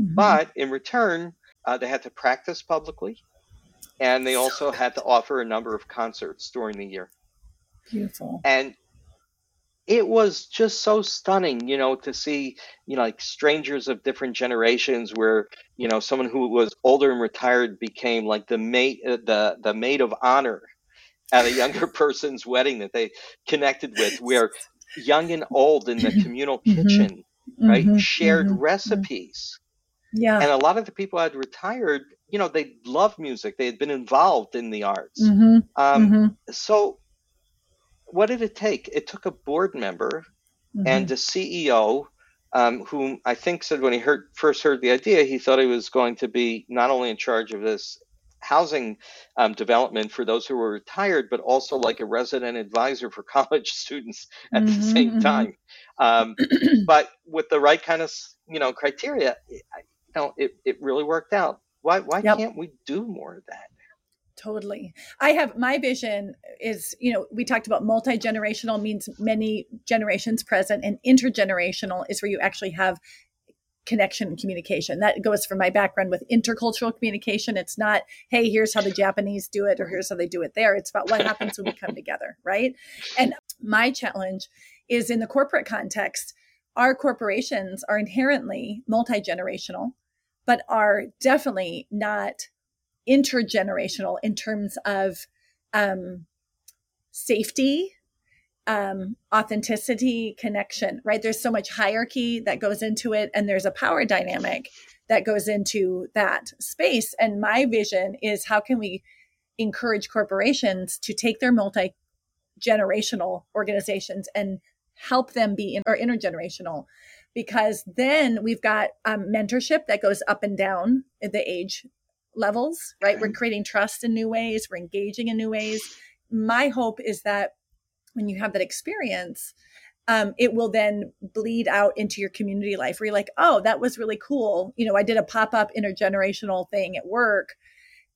Mm-hmm. But in return, uh, they had to practice publicly and they also had to offer a number of concerts during the year. Beautiful. And it was just so stunning, you know, to see, you know, like strangers of different generations where, you know, someone who was older and retired became like the mate, uh, the, the maid of honor at a younger person's wedding that they connected with, where young and old in the communal mm-hmm. kitchen, right, mm-hmm. shared mm-hmm. recipes. Yeah. And a lot of the people had retired you know they loved music they had been involved in the arts mm-hmm. Um, mm-hmm. so what did it take it took a board member mm-hmm. and a ceo um, whom i think said when he heard first heard the idea he thought he was going to be not only in charge of this housing um, development for those who were retired but also like a resident advisor for college students at the mm-hmm, same mm-hmm. time um, but with the right kind of you know criteria you know it, it really worked out why why yep. can't we do more of that? Totally. I have my vision is, you know, we talked about multi generational means many generations present, and intergenerational is where you actually have connection and communication. That goes from my background with intercultural communication. It's not, hey, here's how the Japanese do it or here's how they do it there. It's about what happens when we come together, right? And my challenge is in the corporate context, our corporations are inherently multi generational but are definitely not intergenerational in terms of um, safety, um, authenticity, connection, right? There's so much hierarchy that goes into it, and there's a power dynamic that goes into that space. And my vision is how can we encourage corporations to take their multi generational organizations and help them be in, or intergenerational because then we've got um, mentorship that goes up and down the age levels, right? We're creating trust in new ways, we're engaging in new ways. My hope is that when you have that experience, um, it will then bleed out into your community life where you're like, oh, that was really cool. You know, I did a pop up intergenerational thing at work.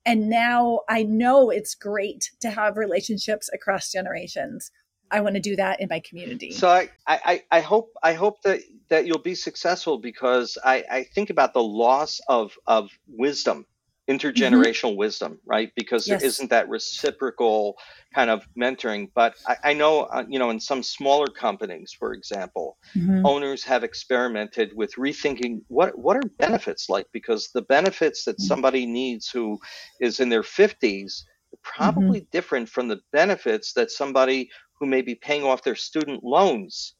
And now I know it's great to have relationships across generations. I want to do that in my community. So I, I, I hope I hope that, that you'll be successful because I, I think about the loss of, of wisdom, intergenerational mm-hmm. wisdom, right? Because yes. there isn't that reciprocal kind of mentoring. But I, I know, uh, you know, in some smaller companies, for example, mm-hmm. owners have experimented with rethinking what what are benefits like because the benefits that mm-hmm. somebody needs who is in their 50s probably mm-hmm. different from the benefits that somebody who may be paying off their student loans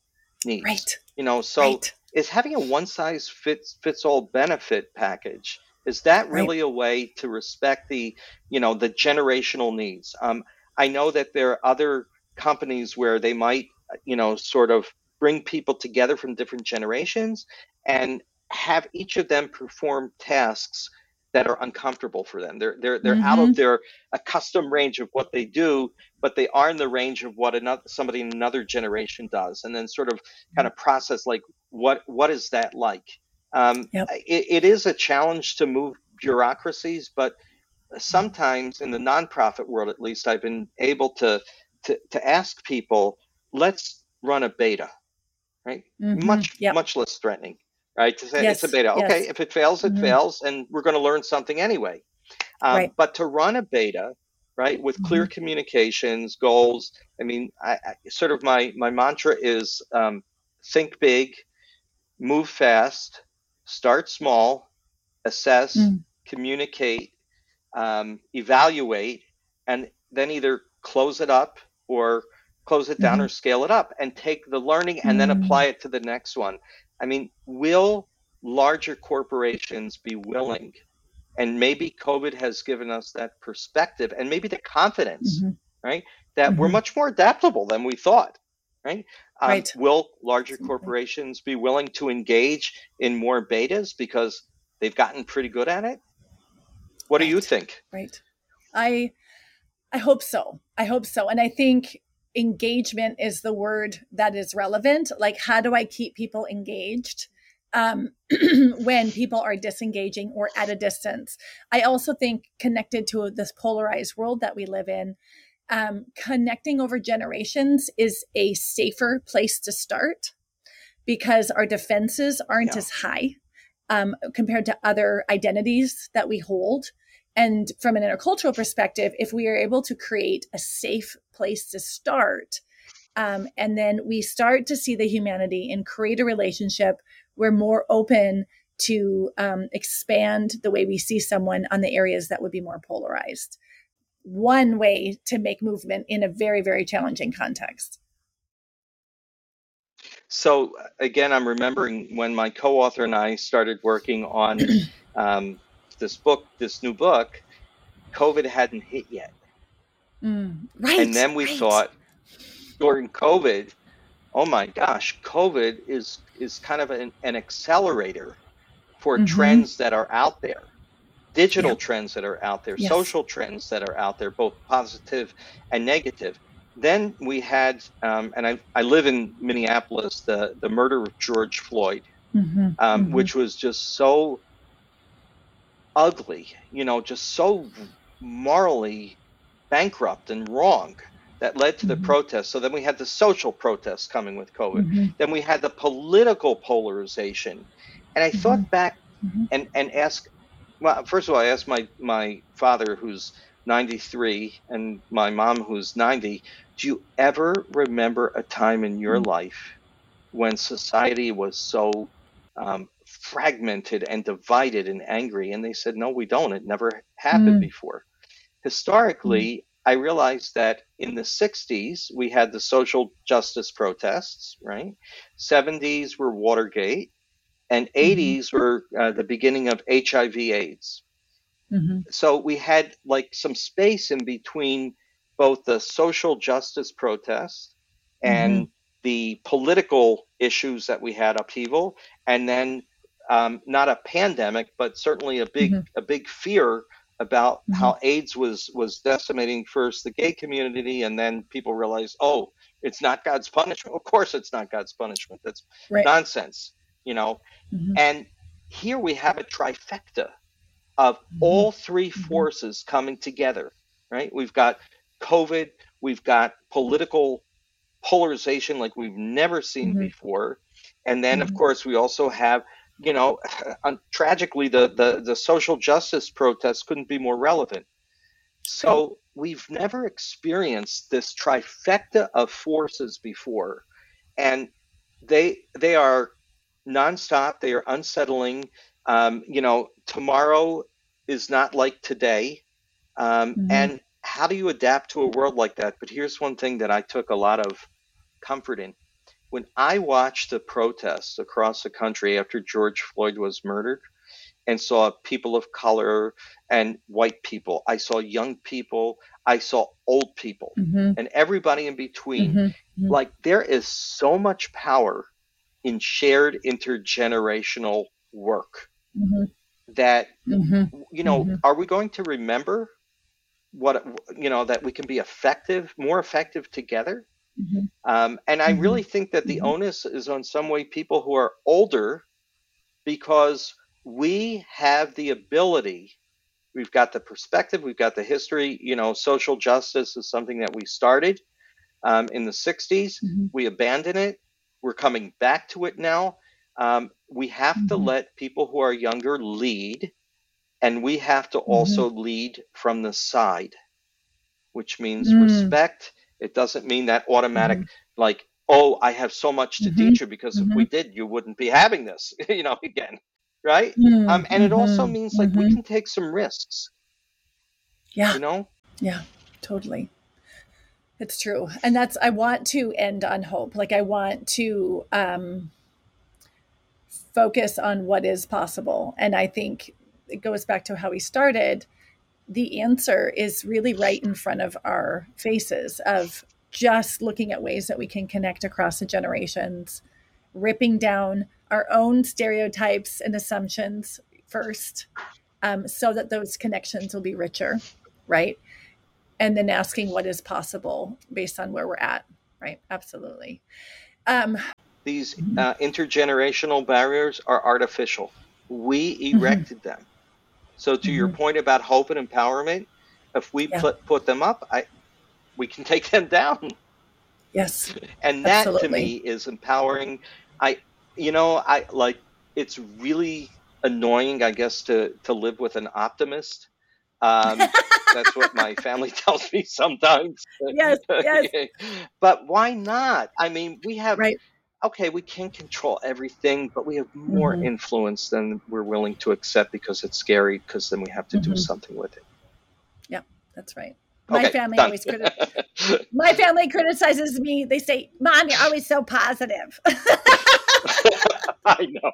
needs. Right. You know, so right. is having a one size fits fits all benefit package is that really right. a way to respect the you know the generational needs? Um, I know that there are other companies where they might you know sort of bring people together from different generations and have each of them perform tasks that are uncomfortable for them. They're they're they're mm-hmm. out of mm-hmm. their accustomed range of what they do, but they are in the range of what another somebody in another generation does, and then sort of kind of process like what what is that like. Um, yep. it, it is a challenge to move bureaucracies, but sometimes in the nonprofit world, at least, I've been able to to, to ask people, let's run a beta, right? Mm-hmm. Much yep. much less threatening right? To say yes, it's a beta. Yes. Okay, if it fails, it mm-hmm. fails, and we're going to learn something anyway. Um, right. But to run a beta, right, with clear mm-hmm. communications, goals. I mean, I, I, sort of my my mantra is um, think big, move fast, start small, assess, mm. communicate, um, evaluate, and then either close it up or close it down mm-hmm. or scale it up and take the learning and then apply mm. it to the next one I mean, will larger corporations be willing? And maybe COVID has given us that perspective and maybe the confidence, mm-hmm. right? that mm-hmm. we're much more adaptable than we thought, right? Um, right. Will larger corporations be willing to engage in more betas because they've gotten pretty good at it? What right. do you think? Right. I I hope so. I hope so. And I think engagement is the word that is relevant. Like, how do I keep people engaged? Um, when people are disengaging or at a distance. I also think connected to this polarized world that we live in, um, connecting over generations is a safer place to start because our defenses aren't yeah. as high um, compared to other identities that we hold. And from an intercultural perspective, if we are able to create a safe place to start, um, and then we start to see the humanity and create a relationship, we're more open to um, expand the way we see someone on the areas that would be more polarized. One way to make movement in a very, very challenging context. So, again, I'm remembering when my co author and I started working on um, this book, this new book, COVID hadn't hit yet. Mm, right. And then we right. thought during COVID, oh my gosh, COVID is is kind of an, an accelerator for mm-hmm. trends that are out there, digital trends that are out there, yes. social trends that are out there, both positive and negative. Then we had, um, and I, I live in Minneapolis, the, the murder of George Floyd, mm-hmm. Um, mm-hmm. which was just so ugly, you know, just so morally bankrupt and wrong that led to the mm-hmm. protests. So then we had the social protests coming with COVID. Mm-hmm. Then we had the political polarization. And I mm-hmm. thought back mm-hmm. and, and asked, well, first of all, I asked my, my father, who's 93, and my mom, who's 90, do you ever remember a time in your mm. life when society was so um, fragmented and divided and angry? And they said, no, we don't. It never happened mm. before. Historically, mm. I realized that in the 60s, we had the social justice protests, right? 70s were Watergate, and 80s mm-hmm. were uh, the beginning of HIV AIDS. Mm-hmm. So we had like some space in between both the social justice protests and mm-hmm. the political issues that we had upheaval, and then um, not a pandemic, but certainly a big mm-hmm. a big fear about mm-hmm. how AIDS was was decimating first the gay community, and then people realized, oh, it's not God's punishment. Of course, it's not God's punishment. That's right. nonsense, you know. Mm-hmm. And here we have a trifecta of mm-hmm. all 3 mm-hmm. forces coming together. Right? We've got COVID. We've got political polarization like we've never seen mm-hmm. before, and then of mm-hmm. course we also have you know, tragically, the, the, the social justice protests couldn't be more relevant. So we've never experienced this trifecta of forces before, and they they are nonstop. They are unsettling. Um, you know, tomorrow is not like today, um, mm-hmm. and how do you adapt to a world like that? But here's one thing that I took a lot of comfort in when I watched the protests across the country after George Floyd was murdered and saw people of color and white people, I saw young people, I saw old people, mm-hmm. and everybody in between. Mm-hmm. Mm-hmm. Like there is so much power in shared intergenerational work mm-hmm. that, mm-hmm. you know, mm-hmm. are we going to remember what, you know, that we can be effective, more effective together? Mm-hmm. Um, and I really mm-hmm. think that the mm-hmm. onus is on some way people who are older because we have the ability. We've got the perspective, we've got the history. You know, social justice is something that we started um, in the 60s. Mm-hmm. We abandoned it. We're coming back to it now. Um, we have to mm-hmm. let people who are younger lead, and we have to mm-hmm. also lead from the side, which means mm. respect it doesn't mean that automatic, mm-hmm. like, oh, I have so much to mm-hmm. teach you because if we mm-hmm. did, you wouldn't be having this, you know, again. Right. Um, and it also means like we can take some risks. Yeah. You know? Yeah, totally. It's true. And that's, I want to end on hope. Like, I want to, um, focus on what is possible. And I think it goes back to how we started the answer is really right in front of our faces of just looking at ways that we can connect across the generations, ripping down our own stereotypes and assumptions first, um, so that those connections will be richer, right? And then asking what is possible based on where we're at, right? Absolutely. Um, These uh, intergenerational barriers are artificial. We mm-hmm. erected mm-hmm. them. So, to mm-hmm. your point about hope and empowerment, if we yeah. put put them up, I we can take them down. Yes. And that Absolutely. to me is empowering. I you know, I like it's really annoying, I guess, to to live with an optimist. Um, that's what my family tells me sometimes. Yes, yes. but why not? I mean, we have right. okay, we can't control everything, but we have more mm-hmm. influence than we're willing to accept because it's scary. Because then we have to mm-hmm. do something with it. Yeah, that's right. My okay, family done. always criti- my family criticizes me. They say, "Mom, you're always so positive." I know.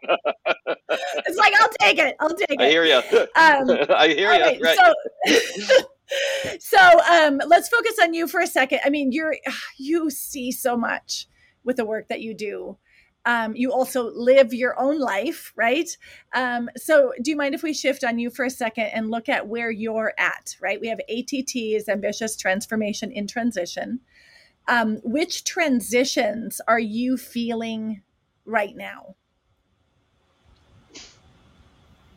it's like I'll take it. I'll take it. I hear you. Um, I hear you. Right, right. So, so um, let's focus on you for a second. I mean, you're you see so much with the work that you do. Um, you also live your own life, right? Um, so, do you mind if we shift on you for a second and look at where you're at, right? We have ATT's ambitious transformation in transition. Um, which transitions are you feeling right now?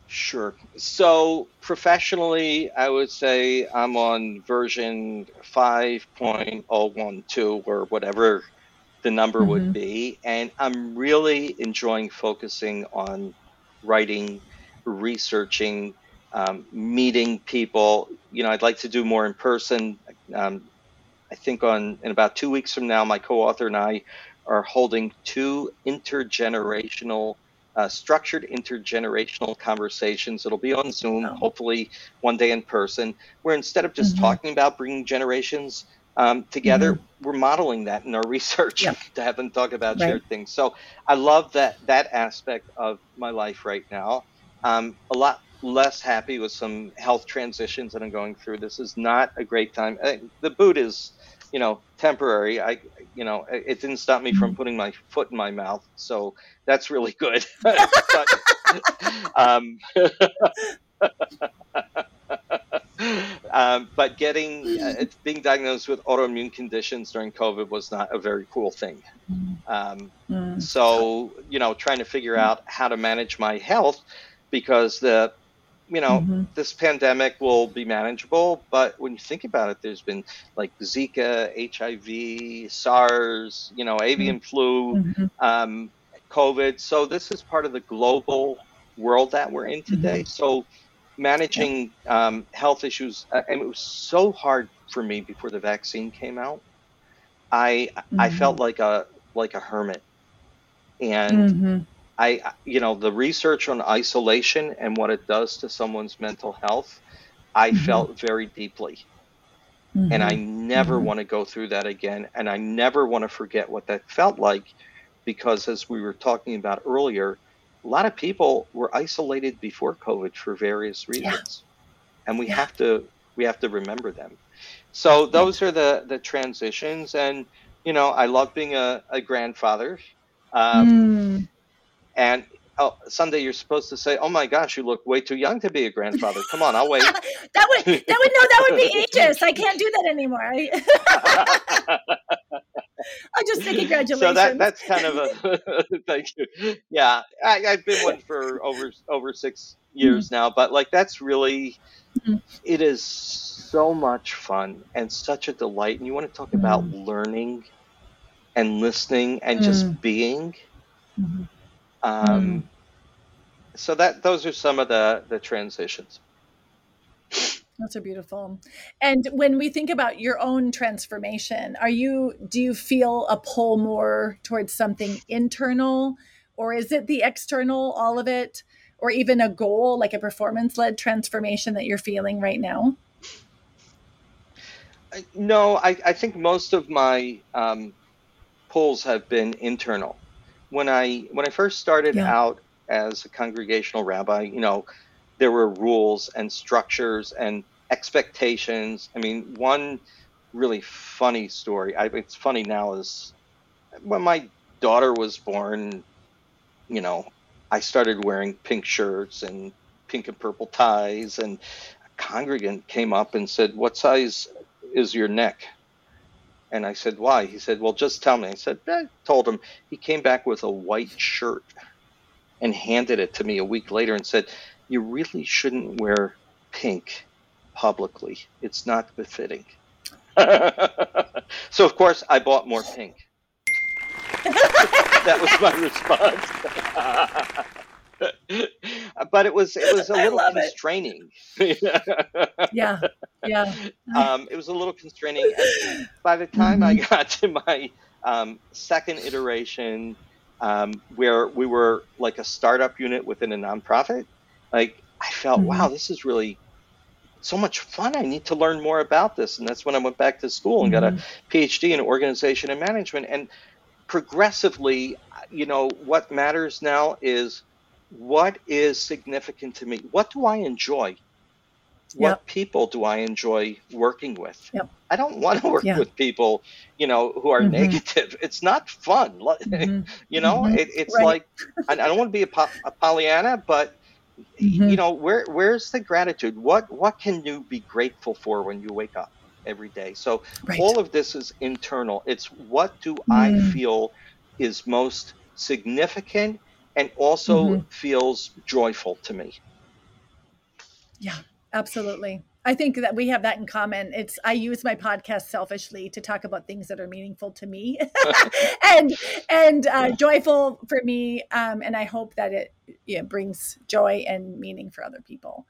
Sure. So professionally, I would say I'm on version 5.012 or whatever the number mm-hmm. would be. And I'm really enjoying focusing on writing, researching, um, meeting people. You know, I'd like to do more in person. Um, I think on in about two weeks from now, my co-author and I are holding two intergenerational, uh, structured intergenerational conversations. It'll be on Zoom, oh. hopefully one day in person, where instead of just mm-hmm. talking about bringing generations um, together, mm-hmm. we're modeling that in our research to have them talk about right. shared things. So I love that that aspect of my life right now. Um, a lot less happy with some health transitions that I'm going through. This is not a great time. the boot is you know, temporary. I, you know, it didn't stop me from mm-hmm. putting my foot in my mouth, so that's really good. but, um, um, but getting uh, being diagnosed with autoimmune conditions during COVID was not a very cool thing. Um, mm. So you know, trying to figure out how to manage my health because the you know, mm-hmm. this pandemic will be manageable, but when you think about it, there's been like Zika, HIV, SARS, you know, avian mm-hmm. flu, mm-hmm. Um, COVID. So this is part of the global world that we're in today. Mm-hmm. So managing um, health issues, uh, and it was so hard for me before the vaccine came out. I I mm-hmm. felt like a like a hermit, and mm-hmm. I, you know, the research on isolation and what it does to someone's mental health, I mm-hmm. felt very deeply. Mm-hmm. And I never mm-hmm. want to go through that again. And I never want to forget what that felt like because, as we were talking about earlier, a lot of people were isolated before COVID for various reasons. Yeah. And we yeah. have to we have to remember them. So those are the the transitions and you know, I love being a, a grandfather. Um, mm. And oh, Sunday you're supposed to say, "Oh my gosh, you look way too young to be a grandfather." Come on, I'll wait. that would that would no, that would be ageist. I can't do that anymore. I, will just say congratulations. So that that's kind of a thank you. Yeah, I, have been one for over over six years mm-hmm. now, but like that's really mm-hmm. it is so much fun and such a delight. And you want to talk mm-hmm. about learning and listening and just mm. being. Um, mm. So that those are some of the the transitions. That's so beautiful. And when we think about your own transformation, are you do you feel a pull more towards something internal or is it the external all of it or even a goal like a performance led transformation that you're feeling right now? No, I, I think most of my um, pulls have been internal when I when I first started yeah. out as a congregational rabbi, you know, there were rules and structures and expectations. I mean, one really funny story. I, it's funny now is when my daughter was born. You know, I started wearing pink shirts and pink and purple ties, and a congregant came up and said, "What size is your neck?" And I said, "Why?" He said, "Well, just tell me." I said, eh, I told him. He came back with a white shirt and handed it to me a week later and said, "You really shouldn't wear pink publicly. It's not befitting." so of course I bought more pink. that was my response. but it was it was a little constraining. yeah, yeah. Um, it was a little constraining. And by the time mm-hmm. I got to my um, second iteration, um, where we were like a startup unit within a nonprofit, like I felt, mm-hmm. wow, this is really so much fun. I need to learn more about this. And that's when I went back to school and mm-hmm. got a mm-hmm. PhD in organization and management. And progressively, you know, what matters now is what is significant to me? What do I enjoy? What yep. people do I enjoy working with? Yep. I don't want to work yeah. with people, you know, who are mm-hmm. negative. It's not fun. Mm-hmm. you know, mm-hmm. it, it's right. like I, don't want to be a, po- a Pollyanna, but you mm-hmm. know, where where's the gratitude? What what can you be grateful for when you wake up every day? So right. all of this is internal. It's what do I mm. feel is most significant and also mm-hmm. feels joyful to me. Yeah, absolutely. I think that we have that in common. It's I use my podcast selfishly to talk about things that are meaningful to me and and uh, yeah. joyful for me. Um, and I hope that it yeah, brings joy and meaning for other people.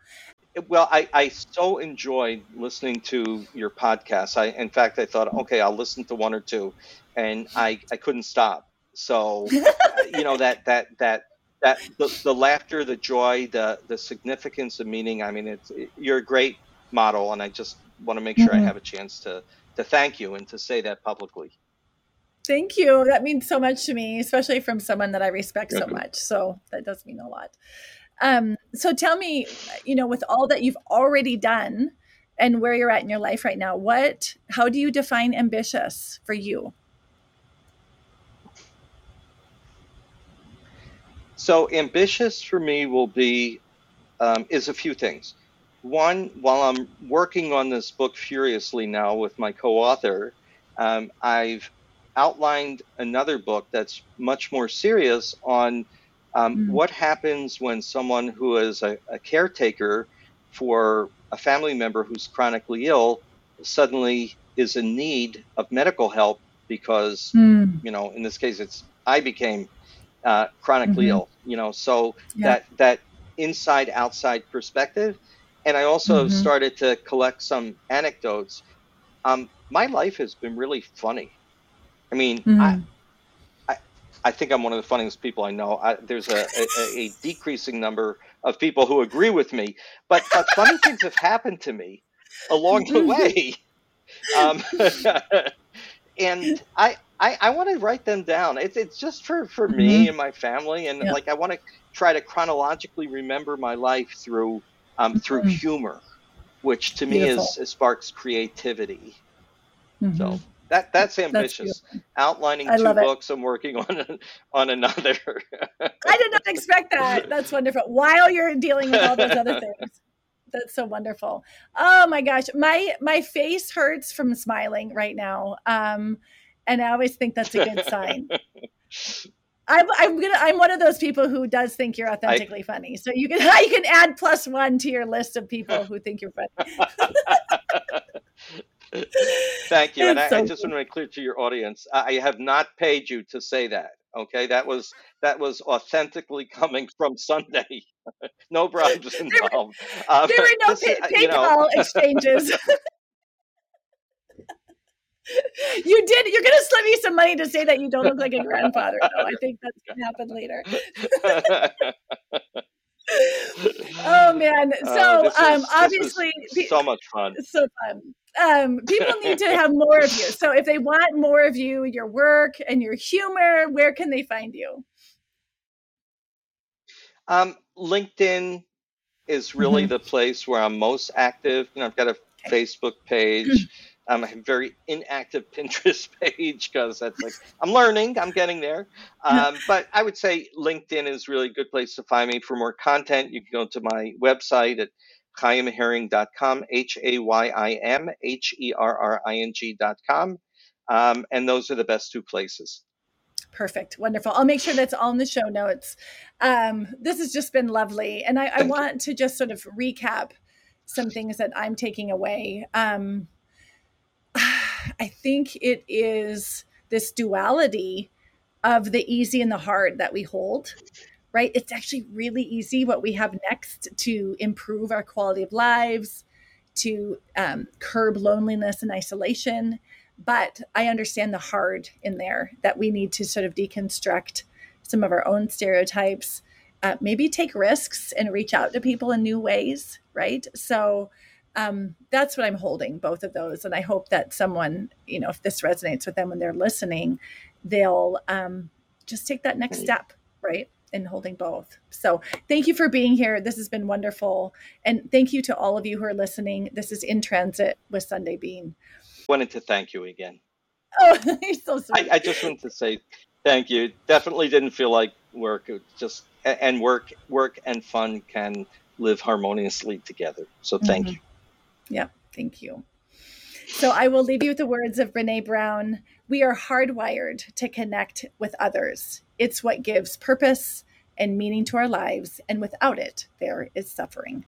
Well, I, I so enjoyed listening to your podcast. I in fact I thought, okay, I'll listen to one or two, and I, I couldn't stop. So you know that that that that the, the laughter, the joy, the the significance of meaning. I mean, it's it, you're a great model, and I just want to make sure mm-hmm. I have a chance to to thank you and to say that publicly. Thank you. That means so much to me, especially from someone that I respect so much. So that does mean a lot. Um, so tell me, you know, with all that you've already done and where you're at in your life right now, what, how do you define ambitious for you? So ambitious for me will be um, is a few things. One, while I'm working on this book furiously now with my co-author, um, I've outlined another book that's much more serious on um, mm. what happens when someone who is a, a, caretaker for a family member who's chronically ill suddenly is in need of medical help because, mm. you know, in this case, it's I became uh, chronically mm-hmm. ill. You know, so yeah. that that inside outside perspective, and I also mm-hmm. started to collect some anecdotes. Um, my life has been really funny. I mean, mm-hmm. I, I, I think I'm one of the funniest people I know. I, there's a, a, a, decreasing number of people who agree with me, but, but funny things have happened to me along the way. Um, and I, I, I want to write them down. It's it's just for for mm-hmm. me and my family, and yeah. like I want to try to chronologically remember my life through um, mm-hmm. through humor, which to Beautiful. me is, is, sparks creativity. Mm-hmm. So that that's ambitious. That's Outlining I two books, I'm working on on another. I did not expect that. That's wonderful. While you're dealing with all those other things that's so wonderful. Oh my gosh, my my face hurts from smiling right now. Um, and I always think that's a good sign. I'm, I'm gonna I'm one of those people who does think you're authentically I, funny. So you can you can add plus one to your list of people who think you're funny. Thank you, and I, so I, just want to make clear to your audience: I have not paid you to say that. Okay, that was that was authentically coming from Sunday. no bribes involved. There were, um, there were no pay, PayPal you know. exchanges you did. You're going to slip me some money to say that you don't look like a grandfather. though. I think that's going to happen later. oh man! So uh, um, obviously, so much fun. So fun. Um, people need to have more of you. So if they want more of you, your work and your humor, where can they find you? Um, LinkedIn, is really mm-hmm. the place where I'm most active. You know, I've got a okay. Facebook page. Um, I have a very inactive Pinterest page because that's like I'm learning, I'm getting there. Um, but I would say LinkedIn is really a good place to find me for more content. You can go to my website at hayimherring.com, H A Y I M H E R R I N G.com. Um, and those are the best two places. Perfect. Wonderful. I'll make sure that's all in the show notes. Um, this has just been lovely. And I, I want to just sort of recap some things that I'm taking away. Um, I think it is this duality of the easy and the hard that we hold, right? It's actually really easy what we have next to improve our quality of lives, to um, curb loneliness and isolation. But I understand the hard in there that we need to sort of deconstruct some of our own stereotypes, uh, maybe take risks and reach out to people in new ways, right? So, um, that's what I'm holding, both of those. And I hope that someone, you know, if this resonates with them when they're listening, they'll um, just take that next step, right? In holding both. So thank you for being here. This has been wonderful. And thank you to all of you who are listening. This is In Transit with Sunday Bean. Wanted to thank you again. Oh, you're so sweet. I, I just wanted to say thank you. Definitely didn't feel like work. It just and work, work and fun can live harmoniously together. So thank mm-hmm. you. Yeah, thank you. So I will leave you with the words of Brene Brown. We are hardwired to connect with others. It's what gives purpose and meaning to our lives, and without it, there is suffering.